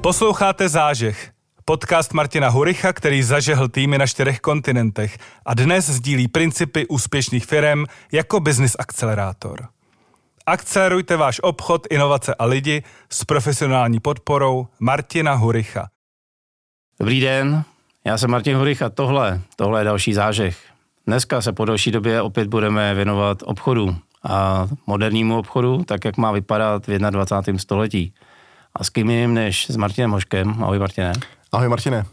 Posloucháte Zážeh, podcast Martina Huricha, který zažehl týmy na čtyřech kontinentech a dnes sdílí principy úspěšných firm jako business akcelerátor. Akcelerujte váš obchod, inovace a lidi s profesionální podporou Martina Huricha. Dobrý den, já jsem Martin Hurich a tohle, tohle je další zážeh. Dneska se po další době opět budeme věnovat obchodu a modernímu obchodu, tak jak má vypadat v 21. století. A s kým jiným než s Martinem Hoškem. Ahoj Martine. Ahoj Martine.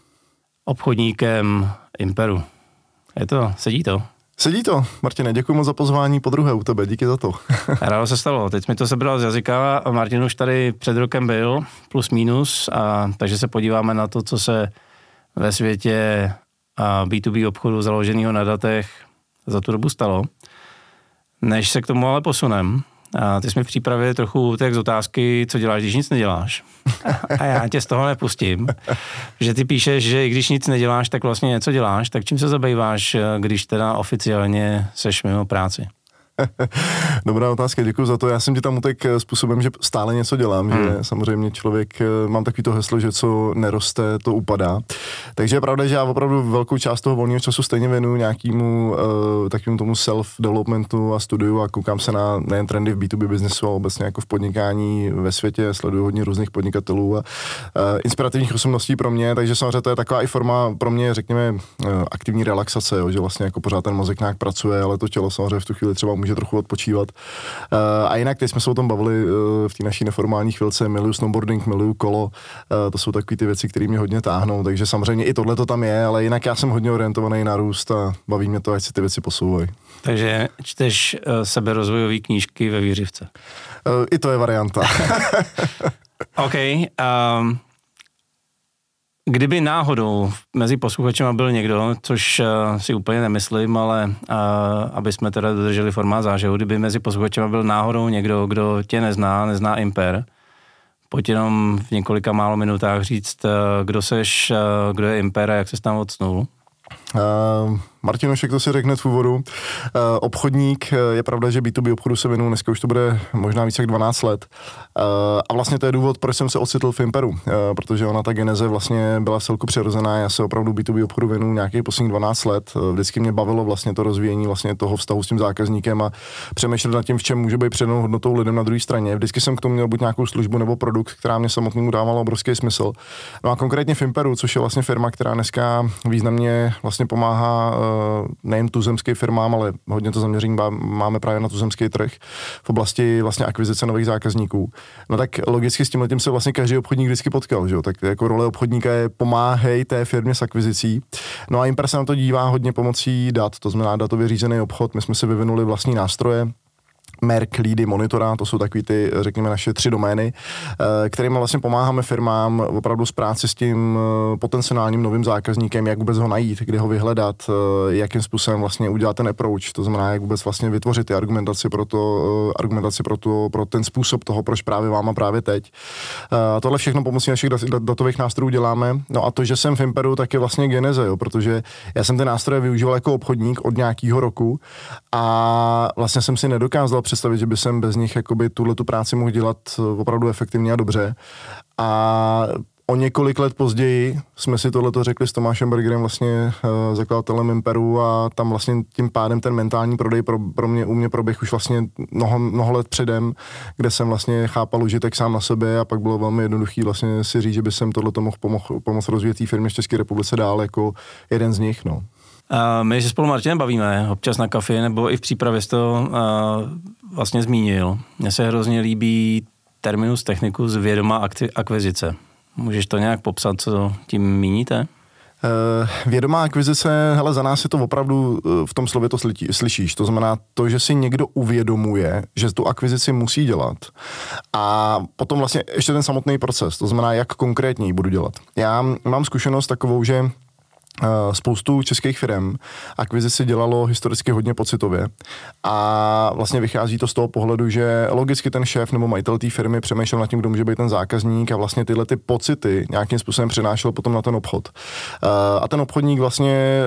Obchodníkem Imperu. Je to, sedí to? Sedí to, Martine, děkuji moc za pozvání po druhé u tebe, díky za to. Rádo se stalo, teď mi to sebral z jazyka Martin už tady před rokem byl, plus minus, a, takže se podíváme na to, co se ve světě a B2B obchodu založeného na datech za tu dobu stalo. Než se k tomu ale posunem, a ty jsi mi v přípravě trochu tak z otázky, co děláš, když nic neděláš. A já tě z toho nepustím. Že ty píšeš, že i když nic neděláš, tak vlastně něco děláš. Tak čím se zabýváš, když teda oficiálně seš mimo práci? Dobrá otázka, děkuji za to. Já jsem ti tam utek eh, způsobem, že stále něco dělám, hmm. že samozřejmě člověk, eh, mám takový to heslo, že co neroste, to upadá. Takže je pravda, že já opravdu velkou část toho volného času stejně věnuju nějakému uh, takovému tomu self-developmentu a studiu a koukám se na nejen trendy v B2B biznesu, ale obecně jako v podnikání ve světě, sleduju hodně různých podnikatelů a uh, inspirativních osobností pro mě, takže samozřejmě to je taková i forma pro mě, řekněme, uh, aktivní relaxace, jo, že vlastně jako pořád ten mozek nějak pracuje, ale to tělo samozřejmě v tu chvíli třeba může trochu odpočívat. Uh, a jinak, teď jsme se o tom bavili uh, v té naší neformální chvilce, miluju snowboarding, miluju kolo, uh, to jsou takové ty věci, které mě hodně táhnou, takže samozřejmě i tohle to tam je, ale jinak já jsem hodně orientovaný na růst a baví mě to, ať se ty věci posouvají. Takže čteš uh, seberozvojové knížky ve výřivce? Uh, I to je varianta. OK. Um, Kdyby náhodou mezi posluchačema byl někdo, což uh, si úplně nemyslím, ale uh, aby jsme teda dodrželi formát zážehu, kdyby mezi posluchačema byl náhodou někdo, kdo tě nezná, nezná Imper, pojď jenom v několika málo minutách říct, uh, kdo seš, uh, kdo je Imper a jak se tam odsnul. Uh, Martin Ošek to si řekne v úvodu. Uh, obchodník, je pravda, že B2B obchodu se věnuju, dneska už to bude možná více jak 12 let. Uh, a vlastně to je důvod, proč jsem se ocitl v Imperu, protože ona ta geneze vlastně byla celku přirozená. Já se opravdu B2B obchodu věnuju nějakých posledních 12 let. Vždycky mě bavilo vlastně to rozvíjení vlastně toho vztahu s tím zákazníkem a přemýšlet nad tím, v čem může být přednou hodnotou lidem na druhé straně. Vždycky jsem k tomu měl buď nějakou službu nebo produkt, která mě samotnému dávala obrovský smysl. No a konkrétně v Imperu, což je vlastně firma, která dneska významně vlastně pomáhá nejen tuzemským firmám, ale hodně to zaměření máme právě na tuzemský trh v oblasti vlastně akvizice nových zákazníků. No tak logicky s tím letím se vlastně každý obchodník vždycky potkal, že jo? tak jako role obchodníka je pomáhej té firmě s akvizicí. No a Imper se na to dívá hodně pomocí dat, to znamená datově řízený obchod. My jsme si vyvinuli vlastní nástroje, Merk, Leady, Monitora, to jsou takový ty, řekněme, naše tři domény, eh, kterými vlastně pomáháme firmám opravdu s práci s tím eh, potenciálním novým zákazníkem, jak vůbec ho najít, kde ho vyhledat, eh, jakým způsobem vlastně udělat ten approach, to znamená, jak vůbec vlastně vytvořit ty argumentaci pro, to, argumentaci pro, to, pro ten způsob toho, proč právě vám a právě teď. A tohle všechno pomocí našich datových nástrojů děláme. No a to, že jsem v Imperu, tak je vlastně geneze, jo, protože já jsem ty nástroje využíval jako obchodník od nějakého roku a vlastně jsem si nedokázal představit, že by jsem bez nich jakoby tuhle tu práci mohl dělat eh, opravdu efektivně a dobře. A o několik let později jsme si tohleto řekli s Tomášem Bergerem, vlastně uh, zakladatelem Imperu a tam vlastně tím pádem ten mentální prodej pro, pro mě, u mě proběh už vlastně mnoho, mnoho let předem, kde jsem vlastně chápal užitek sám na sebe a pak bylo velmi jednoduchý vlastně si říct, že by jsem tohleto mohl pomoct, pomoct rozvíjet té firmě v České republice dál jako jeden z nich, no. My se spolu Martinem bavíme, občas na kafe, nebo i v přípravě jsi to vlastně zmínil. Mně se hrozně líbí terminus technicus vědomá akvizice. Můžeš to nějak popsat, co tím míníte? Uh, vědomá akvizice, hele, za nás je to opravdu, uh, v tom slově to slyšíš, to znamená to, že si někdo uvědomuje, že tu akvizici musí dělat a potom vlastně ještě ten samotný proces, to znamená, jak konkrétně ji budu dělat. Já mám zkušenost takovou, že spoustu českých firm akvizici dělalo historicky hodně pocitově a vlastně vychází to z toho pohledu, že logicky ten šéf nebo majitel té firmy přemýšlel nad tím, kdo může být ten zákazník a vlastně tyhle ty pocity nějakým způsobem přenášel potom na ten obchod. A ten obchodník vlastně e,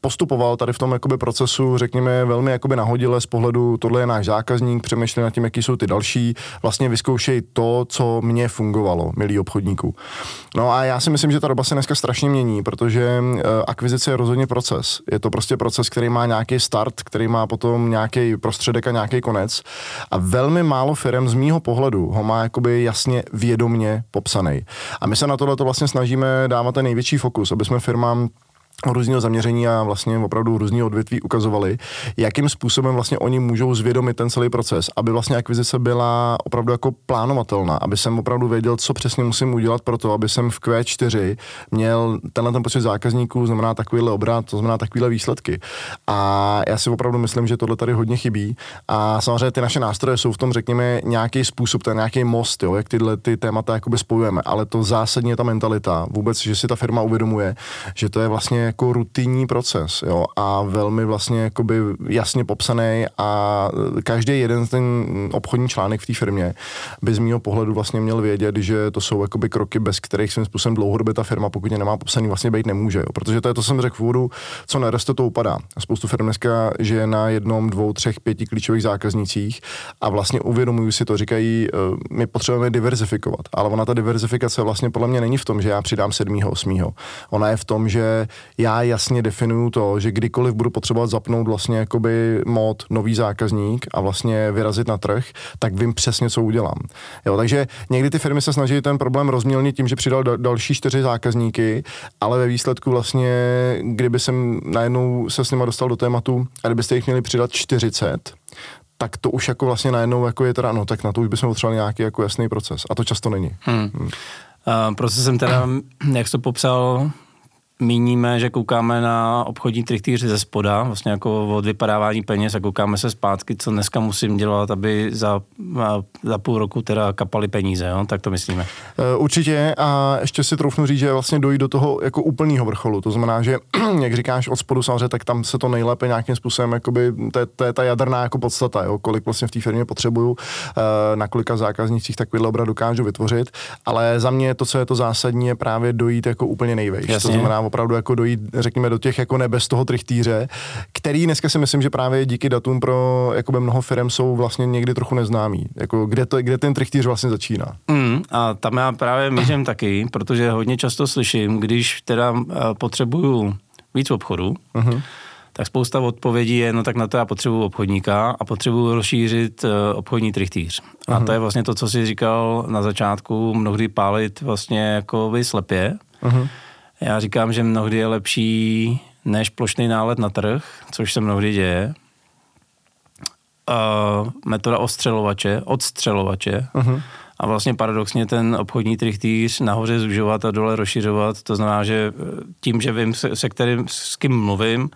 postupoval tady v tom jakoby procesu, řekněme, velmi jakoby nahodile z pohledu, tohle je náš zákazník, přemýšlel nad tím, jaký jsou ty další, vlastně vyzkoušej to, co mě fungovalo, milý obchodníků. No a já si myslím, že ta doba se dneska strašně mění, protože Eh, akvizice je rozhodně proces. Je to prostě proces, který má nějaký start, který má potom nějaký prostředek a nějaký konec. A velmi málo firm z mýho pohledu ho má jakoby jasně vědomně popsaný. A my se na tohle vlastně snažíme dávat ten největší fokus, aby jsme firmám různého zaměření a vlastně opravdu různého odvětví ukazovali, jakým způsobem vlastně oni můžou zvědomit ten celý proces, aby vlastně akvizice byla opravdu jako plánovatelná, aby jsem opravdu věděl, co přesně musím udělat pro to, aby jsem v Q4 měl tenhle ten počet zákazníků, znamená takovýhle obrat, to znamená takovýhle výsledky. A já si opravdu myslím, že tohle tady hodně chybí. A samozřejmě ty naše nástroje jsou v tom, řekněme, nějaký způsob, ten nějaký most, jo, jak tyhle ty témata jakoby spojujeme. Ale to zásadně je ta mentalita, vůbec, že si ta firma uvědomuje, že to je vlastně jako rutinní proces jo, a velmi vlastně jakoby jasně popsaný a každý jeden ten obchodní článek v té firmě by z mého pohledu vlastně měl vědět, že to jsou jakoby kroky, bez kterých svým způsobem dlouhodobě ta firma, pokud je nemá popsaný, vlastně být nemůže. Jo. Protože to je to, jsem řekl v úvodu, co neroste, to upadá. Spoustu firm dneska je na jednom, dvou, třech, pěti klíčových zákaznících a vlastně uvědomují si to, říkají, eh, my potřebujeme diverzifikovat. Ale ona ta diverzifikace vlastně podle mě není v tom, že já přidám sedmýho, osmýho. Ona je v tom, že já jasně definuju to, že kdykoliv budu potřebovat zapnout vlastně jakoby mod nový zákazník a vlastně vyrazit na trh, tak vím přesně, co udělám. Jo, takže někdy ty firmy se snaží ten problém rozmělnit tím, že přidal da- další čtyři zákazníky, ale ve výsledku vlastně, kdyby jsem najednou se s nima dostal do tématu a kdybyste jich měli přidat 40, tak to už jako vlastně najednou jako je teda, no tak na to už bychom potřebovali nějaký jako jasný proces. A to často není. Hmm. Hmm. Uh, procesem teda, jak jsi to popsal, míníme, že koukáme na obchodní trichtýř ze spoda, vlastně jako od vypadávání peněz a koukáme se zpátky, co dneska musím dělat, aby za, za půl roku teda kapaly peníze, jo? tak to myslíme. Eh, určitě a ještě si troufnu říct, že vlastně dojít do toho jako úplného vrcholu, to znamená, že jak říkáš od spodu samozřejmě, tak tam se to nejlépe nějakým způsobem, jakoby, to, je, to je ta jaderná jako podstata, jo? kolik vlastně v té firmě potřebuju, eh, na kolika zákaznicích takovýhle obrat dokážu vytvořit, ale za mě to, co je to zásadní, je právě dojít jako úplně nejvejš. To znamená opravdu jako dojít, řekněme, do těch jako nebez toho trichtýře, který dneska si myslím, že právě díky datům pro jakoby mnoho firm jsou vlastně někdy trochu neznámý. Jako kde, to, kde ten trichtýř vlastně začíná. Mm, a tam já právě mířím taky, protože hodně často slyším, když teda uh, potřebuju víc obchodu, uh-huh tak spousta odpovědí je, no tak na to já potřebuji obchodníka a potřebuji rozšířit uh, obchodní trichtýř. Uh-huh. A to je vlastně to, co jsi říkal na začátku, mnohdy pálit vlastně jako slepě. Uh-huh. Já říkám, že mnohdy je lepší než plošný nálet na trh, což se mnohdy děje. Uh, metoda ostřelovače, odstřelovače. Uh-huh. A vlastně paradoxně ten obchodní trichtýř nahoře zužovat a dole rozšiřovat. To znamená, že eh, tím, že vím, se, se kterým, s kým mluvím,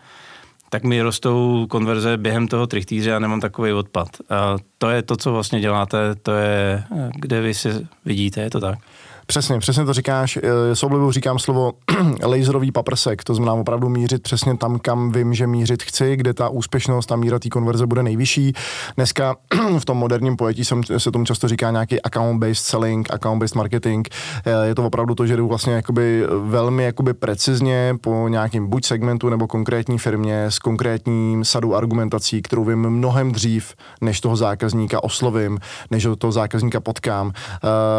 tak mi rostou konverze během toho trichtýře a nemám takový odpad. A to je to, co vlastně děláte, to je, eh, kde vy si vidíte, je to tak? Přesně, přesně to říkáš. Eh, s oblibou říkám slovo laserový paprsek, to znamená opravdu mířit přesně tam, kam vím, že mířit chci, kde ta úspěšnost a míra té konverze bude nejvyšší. Dneska v tom moderním pojetí se tomu často říká nějaký account-based selling, account-based marketing. Eh, je to opravdu to, že jdu vlastně jakoby velmi jakoby precizně po nějakém buď segmentu nebo konkrétní firmě s konkrétním sadu argumentací, kterou vím mnohem dřív, než toho zákazníka oslovím, než toho zákazníka potkám. Uh,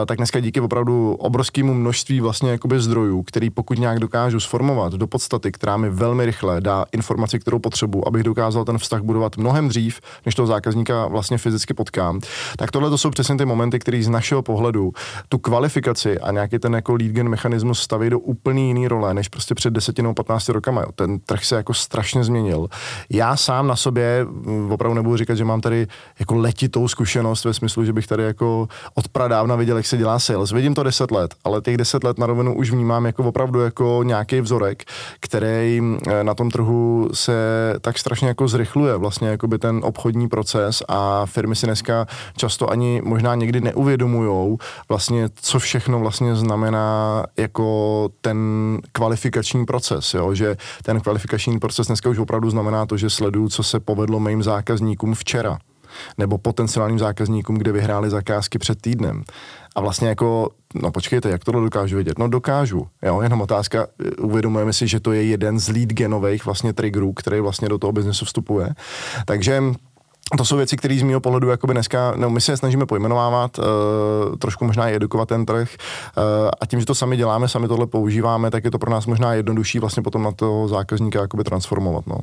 tak dneska díky opravdu obrovskému množství vlastně jakoby zdrojů, který pokud nějak dokážu sformovat do podstaty, která mi velmi rychle dá informaci, kterou potřebuji, abych dokázal ten vztah budovat mnohem dřív, než toho zákazníka vlastně fyzicky potkám, tak tohle to jsou přesně ty momenty, které z našeho pohledu tu kvalifikaci a nějaký ten jako lead gen mechanismus staví do úplně jiný role, než prostě před 10 nebo 15 rokama. Jo. Ten trh se jako strašně změnil. Já sám na sobě mm, opravdu nebudu říkat, že mám tady jako letitou zkušenost ve smyslu, že bych tady jako od pradávna viděl, jak se dělá sales. Vidím to 10 let, ale těch 10 let na rovinu už vnímám jako opravdu jako nějaký vzorek, který eh, na tom trhu se tak strašně jako zrychluje vlastně jako by ten obchodní proces a firmy si dneska často ani možná někdy neuvědomujou vlastně, co všechno vlastně znamená jako ten kvalifikační proces, jo? že ten kvalifikační proces dneska už opravdu znamená to, že sleduju, co se povedlo mým zákazníkům včera nebo potenciálním zákazníkům, kde vyhráli zakázky před týdnem. A vlastně jako, no počkejte, jak tohle dokážu vědět? No dokážu, jo, jenom otázka, uvědomujeme si, že to je jeden z lead genových vlastně triggerů, který vlastně do toho biznesu vstupuje. Takže to jsou věci, které z mého pohledu jakoby dneska, no my se je snažíme pojmenovávat, uh, trošku možná i edukovat ten trh uh, a tím, že to sami děláme, sami tohle používáme, tak je to pro nás možná jednodušší vlastně potom na toho zákazníka jakoby transformovat. No.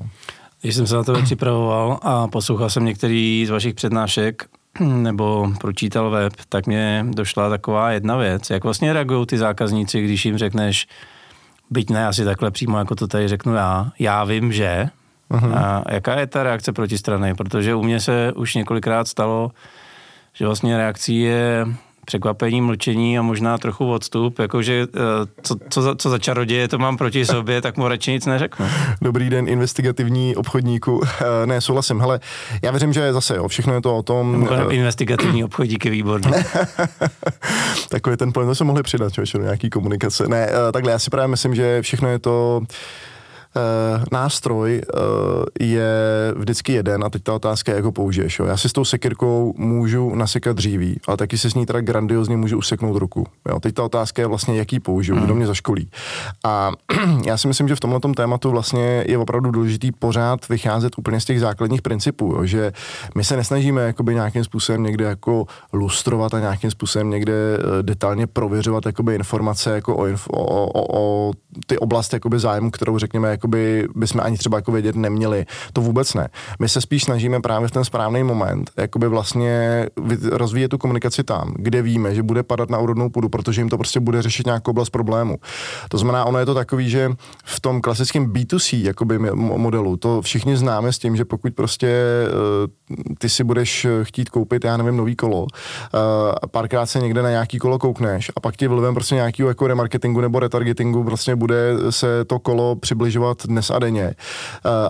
Když jsem se na to připravoval a poslouchal jsem některý z vašich přednášek, nebo pročítal web, tak mě došla taková jedna věc. Jak vlastně reagují ty zákazníci, když jim řekneš, byť ne asi takhle přímo, jako to tady řeknu já, já vím, že, Uh-huh. A jaká je ta reakce proti strany? Protože u mě se už několikrát stalo, že vlastně reakcí je překvapení, mlčení a možná trochu odstup, jakože eh, co, co, za, co za čaroděje to mám proti sobě, tak mu radši nic neřeknu. Dobrý den, investigativní obchodníku. Eh, ne, souhlasím. Hele, já věřím, že zase, jo, všechno je to o tom... Uh, investigativní obchodník je výborný. Takový ten pojem, to se mohli přidat, čo, nějaký komunikace. Ne, takhle, já si právě myslím, že všechno je to nástroj uh, je vždycky jeden a teď ta otázka je, jak ho použiješ. Jo. Já si s tou sekirkou můžu nasekat dříví, ale taky si s ní teda grandiozně můžu useknout ruku. Jo. Teď ta otázka je vlastně, jaký použiju, mm. kdo mě zaškolí. A já si myslím, že v tomhle tématu vlastně je opravdu důležitý pořád vycházet úplně z těch základních principů, jo. že my se nesnažíme jakoby nějakým způsobem někde jako lustrovat a nějakým způsobem někde uh, detailně prověřovat jakoby informace jako o, info, o, o, o ty oblasti jakoby zájmu, kterou řekněme jakoby bychom ani třeba jako vědět neměli. To vůbec ne. My se spíš snažíme právě v ten správný moment jakoby vlastně rozvíjet tu komunikaci tam, kde víme, že bude padat na úrodnou půdu, protože jim to prostě bude řešit nějakou oblast problému. To znamená, ono je to takový, že v tom klasickém B2C jakoby modelu, to všichni známe s tím, že pokud prostě eh, ty si budeš chtít koupit, já nevím, nový kolo, eh, párkrát se někde na nějaký kolo koukneš a pak ti vlivem prostě nějakého jako remarketingu nebo retargetingu prostě bude se to kolo přibližovat pracovat dnes a denně eh,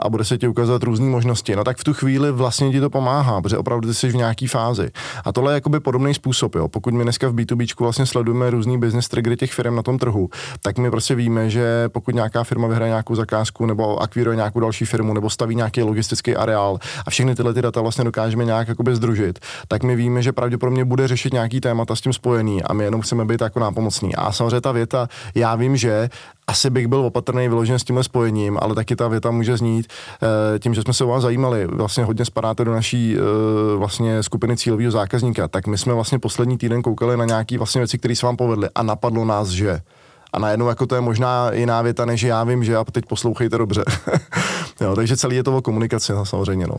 a bude se ti ukazovat různé možnosti, no tak v tu chvíli vlastně ti to pomáhá, protože opravdu ty jsi v nějaký fázi. A tohle je jakoby podobný způsob, jo. Pokud my dneska v B2B vlastně sledujeme různý business triggery těch firm na tom trhu, tak my prostě víme, že pokud nějaká firma vyhraje nějakou zakázku nebo akvíruje nějakou další firmu nebo staví nějaký logistický areál a všechny tyhle ty data vlastně dokážeme nějak jakoby združit, tak my víme, že pravděpodobně bude řešit nějaký témata s tím spojený a my jenom chceme být jako nápomocní. A samozřejmě ta věta, já vím, že asi bych byl opatrný vyloženě s tímhle spojením, ale taky ta věta může znít eh, tím, že jsme se o vás zajímali, vlastně hodně spadáte do naší eh, vlastně skupiny cílového zákazníka, tak my jsme vlastně poslední týden koukali na nějaké vlastně věci, které se vám povedly a napadlo nás, že a najednou jako to je možná jiná věta, než já vím, že a teď poslouchejte dobře. jo, takže celý je to o komunikaci no, samozřejmě. No.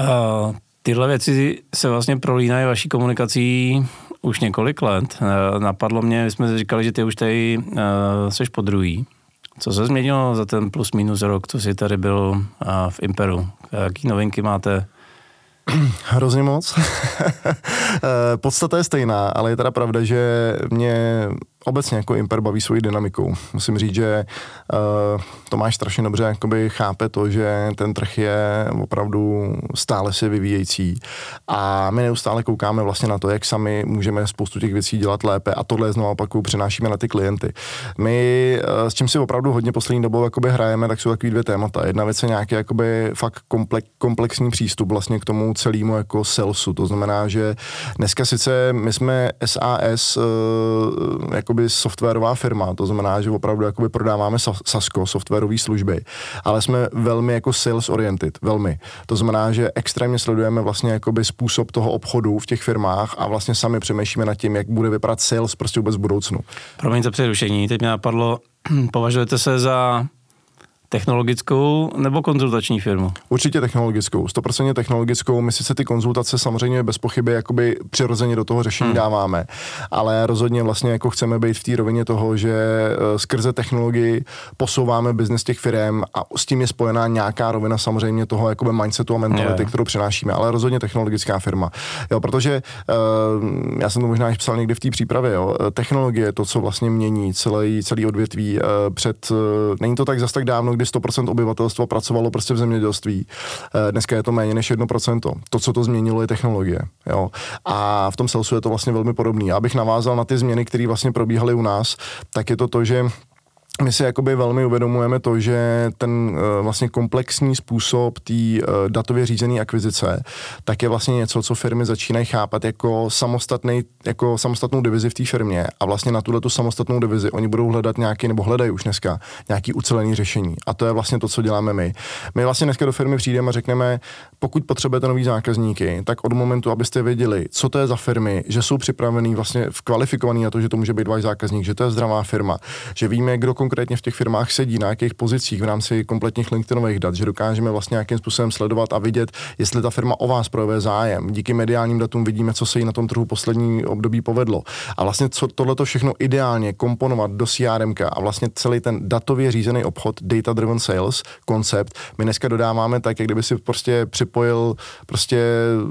Uh, tyhle věci se vlastně prolínají vaší komunikací už několik let. Eh, napadlo mě, my jsme říkali, že ty už tady uh, seš po druhý. Co se změnilo za ten plus minus rok, co jsi tady byl uh, v Imperu? Jaký novinky máte? Hrozně moc. Podstata je stejná, ale je teda pravda, že mě obecně jako Imper baví svojí dynamikou. Musím říct, že uh, Tomáš strašně dobře jakoby chápe to, že ten trh je opravdu stále se vyvíjející a my neustále koukáme vlastně na to, jak sami můžeme spoustu těch věcí dělat lépe a tohle znovu opakuju přenášíme na ty klienty. My uh, s čím si opravdu hodně poslední dobou jakoby hrajeme, tak jsou takový dvě témata. Jedna věc je nějaký jakoby fakt komplex, komplexní přístup vlastně k tomu celému jako salesu. To znamená, že dneska sice my jsme SAS uh, jako jakoby softwarová firma, to znamená, že opravdu jakoby prodáváme Sasko, softwarové služby, ale jsme velmi jako sales oriented, velmi. To znamená, že extrémně sledujeme vlastně jakoby způsob toho obchodu v těch firmách a vlastně sami přemýšlíme nad tím, jak bude vypadat sales prostě vůbec v budoucnu. Promiň za přerušení, teď mě napadlo, považujete se za Technologickou nebo konzultační firmu? Určitě technologickou, 100% technologickou. My sice ty konzultace samozřejmě bez pochyby jakoby přirozeně do toho řešení hmm. dáváme, ale rozhodně vlastně jako chceme být v té rovině toho, že eh, skrze technologii posouváme biznes těch firm a s tím je spojená nějaká rovina samozřejmě toho jakoby mindsetu a mentality, yeah. kterou přinášíme, ale rozhodně technologická firma. Jo, protože uh, já jsem to možná i psal někdy v té přípravě, jo, technologie je to, co vlastně mění celý, celý odvětví uh, před, uh, není to tak zas tak dávno, kdy 100% obyvatelstva pracovalo prostě v zemědělství. Eh, dneska je to méně než 1%. To, co to změnilo, je technologie. Jo? A v tom salesu je to vlastně velmi podobný. Abych navázal na ty změny, které vlastně probíhaly u nás, tak je to to, že my si jakoby velmi uvědomujeme to, že ten uh, vlastně komplexní způsob té uh, datově řízené akvizice, tak je vlastně něco, co firmy začínají chápat jako samostatný, jako samostatnou divizi v té firmě a vlastně na tuhle tu samostatnou divizi oni budou hledat nějaký, nebo hledají už dneska, nějaký ucelený řešení. A to je vlastně to, co děláme my. My vlastně dneska do firmy přijdeme a řekneme, pokud potřebujete nový zákazníky, tak od momentu, abyste věděli, co to je za firmy, že jsou připravený vlastně kvalifikovaný na to, že to může být váš zákazník, že to je zdravá firma, že víme, kdo konkrétně v těch firmách sedí, na jakých pozicích v rámci kompletních LinkedInových dat, že dokážeme vlastně nějakým způsobem sledovat a vidět, jestli ta firma o vás projevuje zájem. Díky mediálním datům vidíme, co se jí na tom trhu poslední období povedlo. A vlastně co tohle všechno ideálně komponovat do CRM a vlastně celý ten datově řízený obchod, data driven sales koncept, my dneska dodáváme tak, jak kdyby si prostě připojil prostě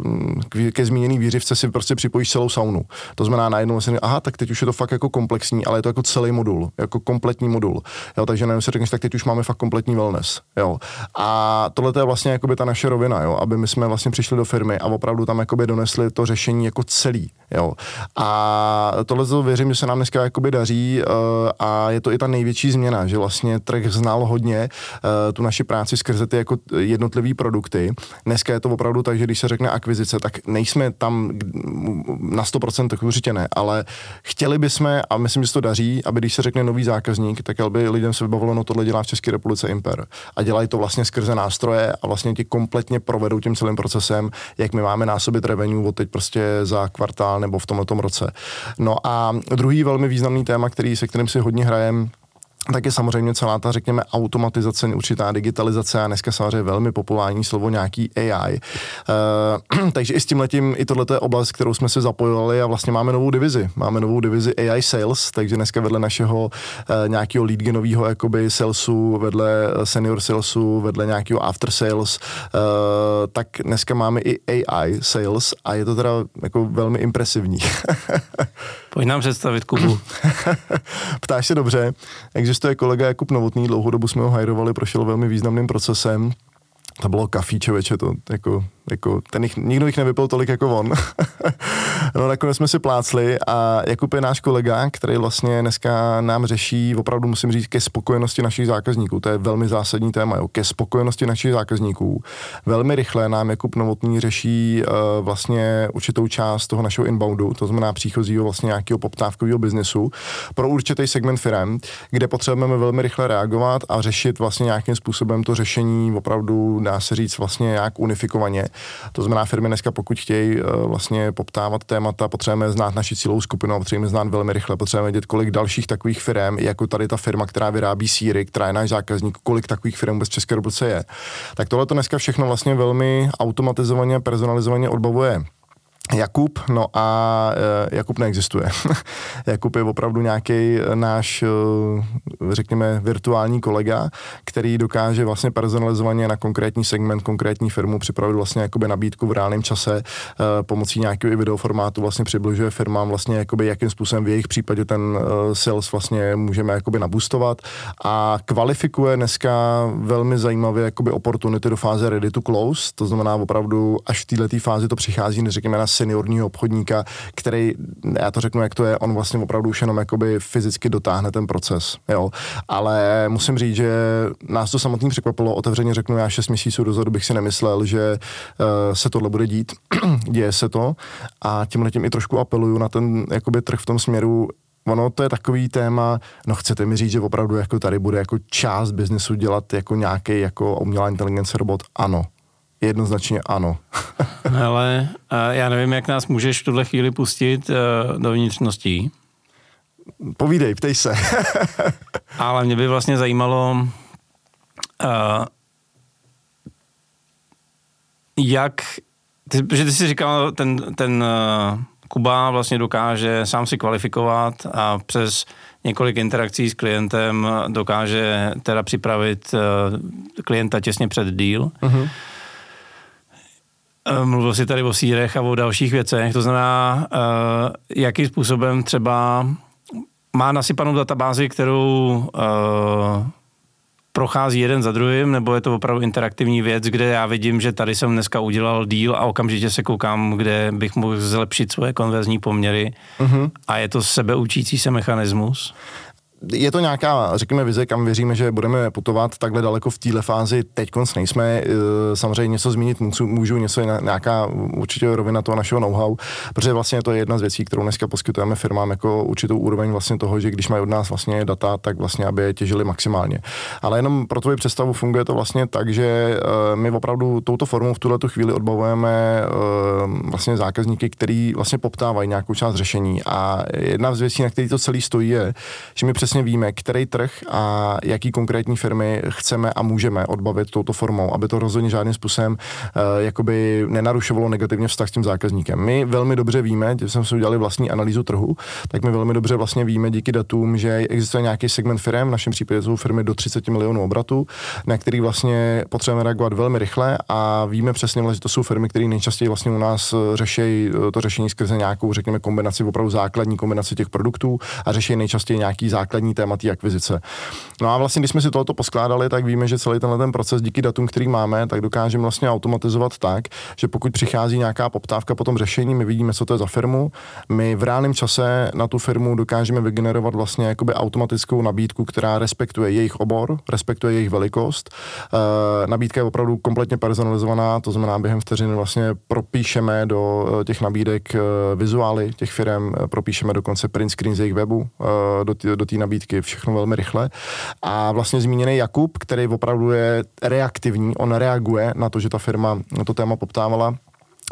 mm, ke zmíněný výřivce si prostě připojíš celou saunu. To znamená najednou si, aha, tak teď už je to fakt jako komplexní, ale je to jako celý modul, jako kompletní modul. Jo, takže najednou si řekneš, tak teď už máme fakt kompletní wellness. Jo. A tohle je vlastně ta naše rovina, jo, aby my jsme vlastně přišli do firmy a opravdu tam donesli to řešení jako celý. Jo. A tohle to věřím, že se nám dneska jakoby daří uh, a je to i ta největší změna, že vlastně trh znal hodně uh, tu naši práci skrze ty jako jednotlivé produkty. Dneska je to opravdu tak, že když se řekne akvizice, tak nejsme tam na 100%, tak určitě ne, ale chtěli bychom, a myslím, že se to daří, aby když se řekne nový zákazník, tak aby lidem se vybavilo, no tohle dělá v České republice Imper. A dělají to vlastně skrze nástroje a vlastně ti kompletně provedou tím celým procesem, jak my máme násobit revenue od teď prostě za kvartál nebo v tomto roce. No a druhý velmi významný téma, který, se kterým si hodně hrajeme, tak je samozřejmě celá ta, řekněme, automatizace, určitá digitalizace a dneska samozřejmě velmi populární slovo nějaký AI. Uh, eh, takže i s tím letím, i tohle je oblast, kterou jsme se zapojovali a vlastně máme novou divizi. Máme novou divizi AI Sales, takže dneska vedle našeho uh, nějakého leadgenového jakoby salesu, vedle senior salesu, vedle nějakého after sales, uh, tak dneska máme i AI sales a je to teda jako velmi impresivní. Pojď nám představit Kubu. Ptáš se dobře. Existuje kolega Jakub Novotný, dlouhou dobu jsme ho hajrovali, prošel velmi významným procesem. To bylo kafí, člověče, to jako jako, ten jich, nikdo jich nevypil tolik jako on. no nakonec jsme si plácli a Jakub je náš kolega, který vlastně dneska nám řeší, opravdu musím říct, ke spokojenosti našich zákazníků. To je velmi zásadní téma, jo, ke spokojenosti našich zákazníků. Velmi rychle nám Jakub Novotný řeší uh, vlastně určitou část toho našeho inboundu, to znamená příchozího vlastně nějakého poptávkového biznesu pro určitý segment firm, kde potřebujeme velmi rychle reagovat a řešit vlastně nějakým způsobem to řešení opravdu, dá se říct, vlastně nějak unifikovaně to znamená, firmy dneska, pokud chtějí uh, vlastně poptávat témata, potřebujeme znát naši cílovou skupinu, potřebujeme znát velmi rychle, potřebujeme vědět, kolik dalších takových firm, jako tady ta firma, která vyrábí síry, která je náš zákazník, kolik takových firm v České republice je. Tak tohle to dneska všechno vlastně velmi automatizovaně, personalizovaně odbavuje Jakub, no a uh, Jakub neexistuje. Jakub je opravdu nějaký náš, uh, řekněme, virtuální kolega, který dokáže vlastně personalizovaně na konkrétní segment, konkrétní firmu připravit vlastně jakoby nabídku v reálném čase pomocí nějakého i videoformátu vlastně přibližuje firmám vlastně jakoby jakým způsobem v jejich případě ten sales vlastně můžeme jakoby nabustovat a kvalifikuje dneska velmi zajímavě jakoby opportunity do fáze ready to close, to znamená opravdu až v této fázi to přichází, neřekněme na seniorního obchodníka, který, já to řeknu, jak to je, on vlastně opravdu už jenom jakoby fyzicky dotáhne ten proces, jo. Ale musím říct, že nás to samotný překvapilo, otevřeně řeknu, já 6 měsíců dozadu bych si nemyslel, že uh, se tohle bude dít, děje se to. A tím letím i trošku apeluju na ten jakoby trh v tom směru, ono to je takový téma, no chcete mi říct, že opravdu jako tady bude jako část biznesu dělat jako nějaký jako umělá inteligence robot? Ano, Jednoznačně ano. Ale já nevím, jak nás můžeš v tuhle chvíli pustit uh, do vnitřností. Povídej, ptej se. Ale mě by vlastně zajímalo, uh, jak, ty, protože ty jsi říkal, ten, ten uh, Kuba vlastně dokáže sám si kvalifikovat a přes několik interakcí s klientem dokáže teda připravit klienta těsně před deal. Uh-huh. Mluvil jsi tady o sírech a o dalších věcech, to znamená, uh, jakým způsobem třeba má nasypanou databázi, kterou uh, prochází jeden za druhým, nebo je to opravdu interaktivní věc, kde já vidím, že tady jsem dneska udělal díl a okamžitě se koukám, kde bych mohl zlepšit svoje konverzní poměry uh-huh. a je to sebeučící se mechanismus? Je to nějaká, řekněme, vize, kam věříme, že budeme putovat takhle daleko v téhle fázi. Teď konc nejsme. E, samozřejmě něco zmínit můžu, něco je nějaká určitě rovina toho našeho know-how, protože vlastně to je jedna z věcí, kterou dneska poskytujeme firmám jako určitou úroveň vlastně toho, že když mají od nás vlastně data, tak vlastně, aby je těžili maximálně. Ale jenom pro tvoji představu funguje to vlastně tak, že e, my opravdu touto formou v tuhle chvíli odbavujeme e, vlastně zákazníky, který vlastně poptávají nějakou část řešení. A jedna z věcí, na který to celý stojí, je, že my přesně víme, který trh a jaký konkrétní firmy chceme a můžeme odbavit touto formou, aby to rozhodně žádným způsobem uh, jakoby nenarušovalo negativně vztah s tím zákazníkem. My velmi dobře víme, když jsme si udělali vlastní analýzu trhu, tak my velmi dobře vlastně víme díky datům, že existuje nějaký segment firm, v našem případě jsou firmy do 30 milionů obratů, na který vlastně potřebujeme reagovat velmi rychle a víme přesně, že to jsou firmy, které nejčastěji vlastně u nás eh, řeší eh, to řešení skrze nějakou, řekněme, kombinaci, opravdu základní kombinaci těch produktů a řeší nejčastěji nějaký základní základní téma té akvizice. No a vlastně, když jsme si tohoto poskládali, tak víme, že celý tenhle ten proces díky datům, který máme, tak dokážeme vlastně automatizovat tak, že pokud přichází nějaká poptávka po tom řešení, my vidíme, co to je za firmu, my v reálném čase na tu firmu dokážeme vygenerovat vlastně jakoby automatickou nabídku, která respektuje jejich obor, respektuje jejich velikost. E, nabídka je opravdu kompletně personalizovaná, to znamená, během vteřiny vlastně propíšeme do eh, těch nabídek e, vizuály těch firm, propíšeme dokonce print screen z jejich webu do té nabídky nabídky, všechno velmi rychle. A vlastně zmíněný Jakub, který opravdu je reaktivní, on reaguje na to, že ta firma to téma poptávala,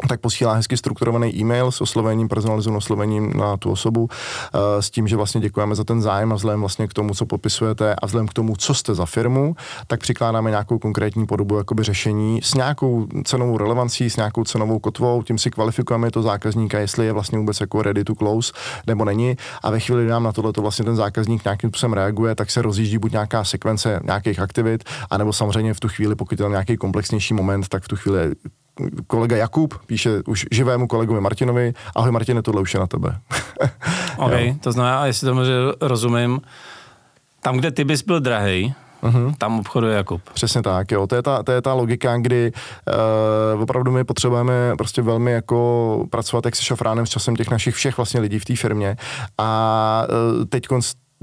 tak posílá hezky strukturovaný e-mail s oslovením, personalizovaným oslovením na tu osobu, uh, s tím, že vlastně děkujeme za ten zájem a vzhledem vlastně k tomu, co popisujete a vzhledem k tomu, co jste za firmu, tak přikládáme nějakou konkrétní podobu jakoby řešení s nějakou cenovou relevancí, s nějakou cenovou kotvou, tím si kvalifikujeme to zákazníka, jestli je vlastně vůbec jako ready to close nebo není. A ve chvíli, kdy nám na tohle to vlastně ten zákazník nějakým způsobem reaguje, tak se rozjíždí buď nějaká sekvence nějakých aktivit, anebo samozřejmě v tu chvíli, pokud je tam nějaký komplexnější moment, tak v tu chvíli kolega Jakub píše už živému kolegovi Martinovi, ahoj Martine, tohle už je na tebe. OK, to znamená, jestli tomu rozumím, tam, kde ty bys byl drahý, Uh-huh. Tam obchoduje Jakub. Přesně tak, jo. To je ta, to je ta logika, kdy uh, opravdu my potřebujeme prostě velmi jako pracovat jak se šafránem s časem těch našich všech vlastně lidí v té firmě. A uh, teď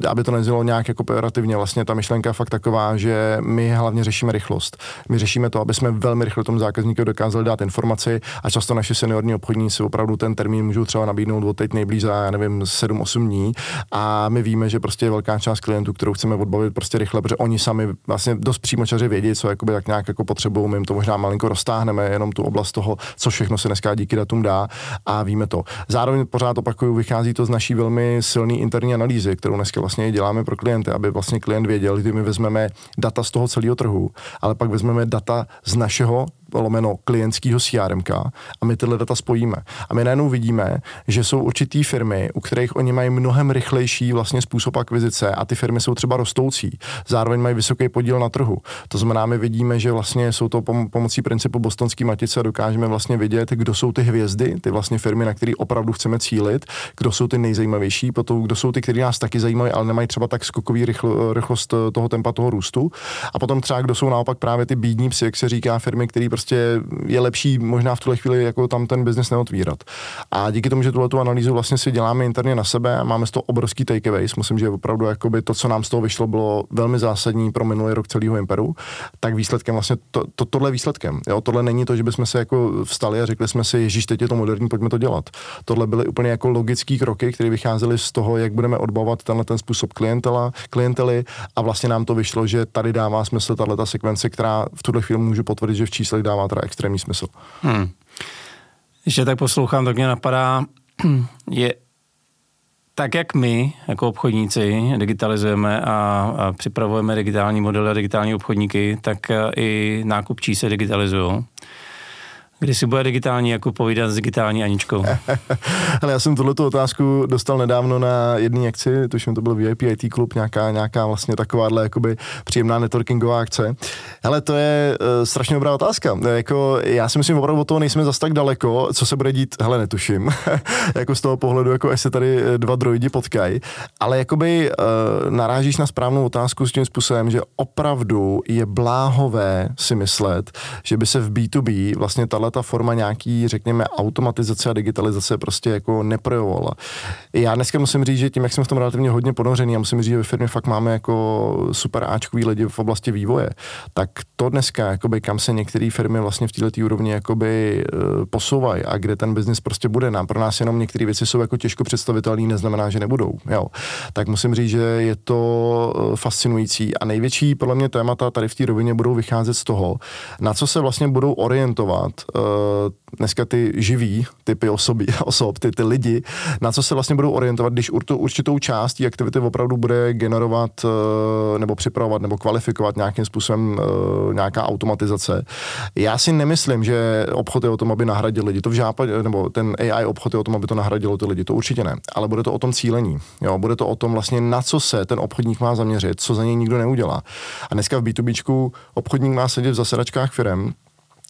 aby to neznělo nějak jako pejorativně, vlastně ta myšlenka je fakt taková, že my hlavně řešíme rychlost. My řešíme to, aby jsme velmi rychle tomu zákazníkovi dokázali dát informaci a často naši seniorní obchodníci opravdu ten termín můžou třeba nabídnout od teď nejblíž za, já nevím, 7-8 dní a my víme, že prostě je velká část klientů, kterou chceme odbavit prostě rychle, protože oni sami vlastně dost přímočaře vědí, co jakoby tak nějak jako potřebují, my jim to možná malinko roztáhneme, jenom tu oblast toho, co všechno se dneska díky datům dá a víme to. Zároveň pořád opakuju, vychází to z naší velmi silné interní analýzy, kterou dneska vlastně děláme pro klienty, aby vlastně klient věděl, kdy my vezmeme data z toho celého trhu, ale pak vezmeme data z našeho lomeno klientského CRM a my tyhle data spojíme. A my najednou vidíme, že jsou určitý firmy, u kterých oni mají mnohem rychlejší vlastně způsob akvizice a ty firmy jsou třeba rostoucí. Zároveň mají vysoký podíl na trhu. To znamená, my vidíme, že vlastně jsou to pom- pomocí principu bostonské matice a dokážeme vlastně vidět, kdo jsou ty hvězdy, ty vlastně firmy, na které opravdu chceme cílit, kdo jsou ty nejzajímavější, potom kdo jsou ty, které nás taky zajímají, ale nemají třeba tak skokový rychl, rychlost toho tempa toho růstu. A potom třeba, kdo jsou naopak právě ty bídní psy, jak se říká, firmy, které prostě je lepší možná v tuhle chvíli jako tam ten biznis neotvírat. A díky tomu, že tuhle tu analýzu vlastně si děláme interně na sebe a máme z toho obrovský takeaways, myslím, že opravdu jakoby to, co nám z toho vyšlo, bylo velmi zásadní pro minulý rok celého Imperu, tak výsledkem vlastně to, to, tohle výsledkem. Jo? Tohle není to, že bychom se jako vstali a řekli jsme si, Ježíš, teď je to moderní, pojďme to dělat. Tohle byly úplně jako logické kroky, které vycházely z toho, jak budeme odbavovat tenhle ten způsob klientela, klientely a vlastně nám to vyšlo, že tady dává smysl tahle ta sekvence, která v tuhle chvíli můžu potvrdit, že v číslech dává teda extrémní smysl. Hmm. Když tak poslouchám, tak mě napadá, je tak jak my, jako obchodníci, digitalizujeme a, a připravujeme digitální modely a digitální obchodníky, tak eh, i nákupčí se digitalizují. Kdy si bude digitální jako povídat s digitální Aničkou? Ale já jsem tuto otázku dostal nedávno na jedné akci, tuším to byl VIP IT klub, nějaká, nějaká vlastně takováhle jakoby příjemná networkingová akce. Ale to je uh, strašně dobrá otázka. Jako, já si myslím opravdu o toho nejsme zas tak daleko, co se bude dít, hele netuším, jako z toho pohledu, jako až se tady eh, dva droidi potkají, ale jakoby uh, narážíš na správnou otázku s tím způsobem, že opravdu je bláhové si myslet, že by se v B2B vlastně tahle ta forma nějaký, řekněme, automatizace a digitalizace prostě jako neprojevovala. Já dneska musím říct, že tím, jak jsme v tom relativně hodně ponořený, a musím říct, že ve firmě fakt máme jako super áčkový lidi v oblasti vývoje, tak to dneska, jakoby, kam se některé firmy vlastně v této úrovni jakoby, uh, posouvají a kde ten biznis prostě bude. Nám pro nás jenom některé věci jsou jako těžko představitelné, neznamená, že nebudou. Jo. Tak musím říct, že je to uh, fascinující a největší podle mě témata tady v té rovině budou vycházet z toho, na co se vlastně budou orientovat uh, dneska ty živí typy osoby, osob, ty, ty lidi, na co se vlastně budou orientovat, když určitou, určitou část aktivity opravdu bude generovat eh, nebo připravovat nebo kvalifikovat nějakým způsobem eh, nějaká automatizace. Já si nemyslím, že obchod je o tom, aby nahradil lidi. To v západě, nebo ten AI obchod je o tom, aby to nahradilo ty lidi. To určitě ne. Ale bude to o tom cílení. Jo? Bude to o tom vlastně, na co se ten obchodník má zaměřit, co za něj nikdo neudělá. A dneska v B2B obchodník má sedět v zasedačkách firm,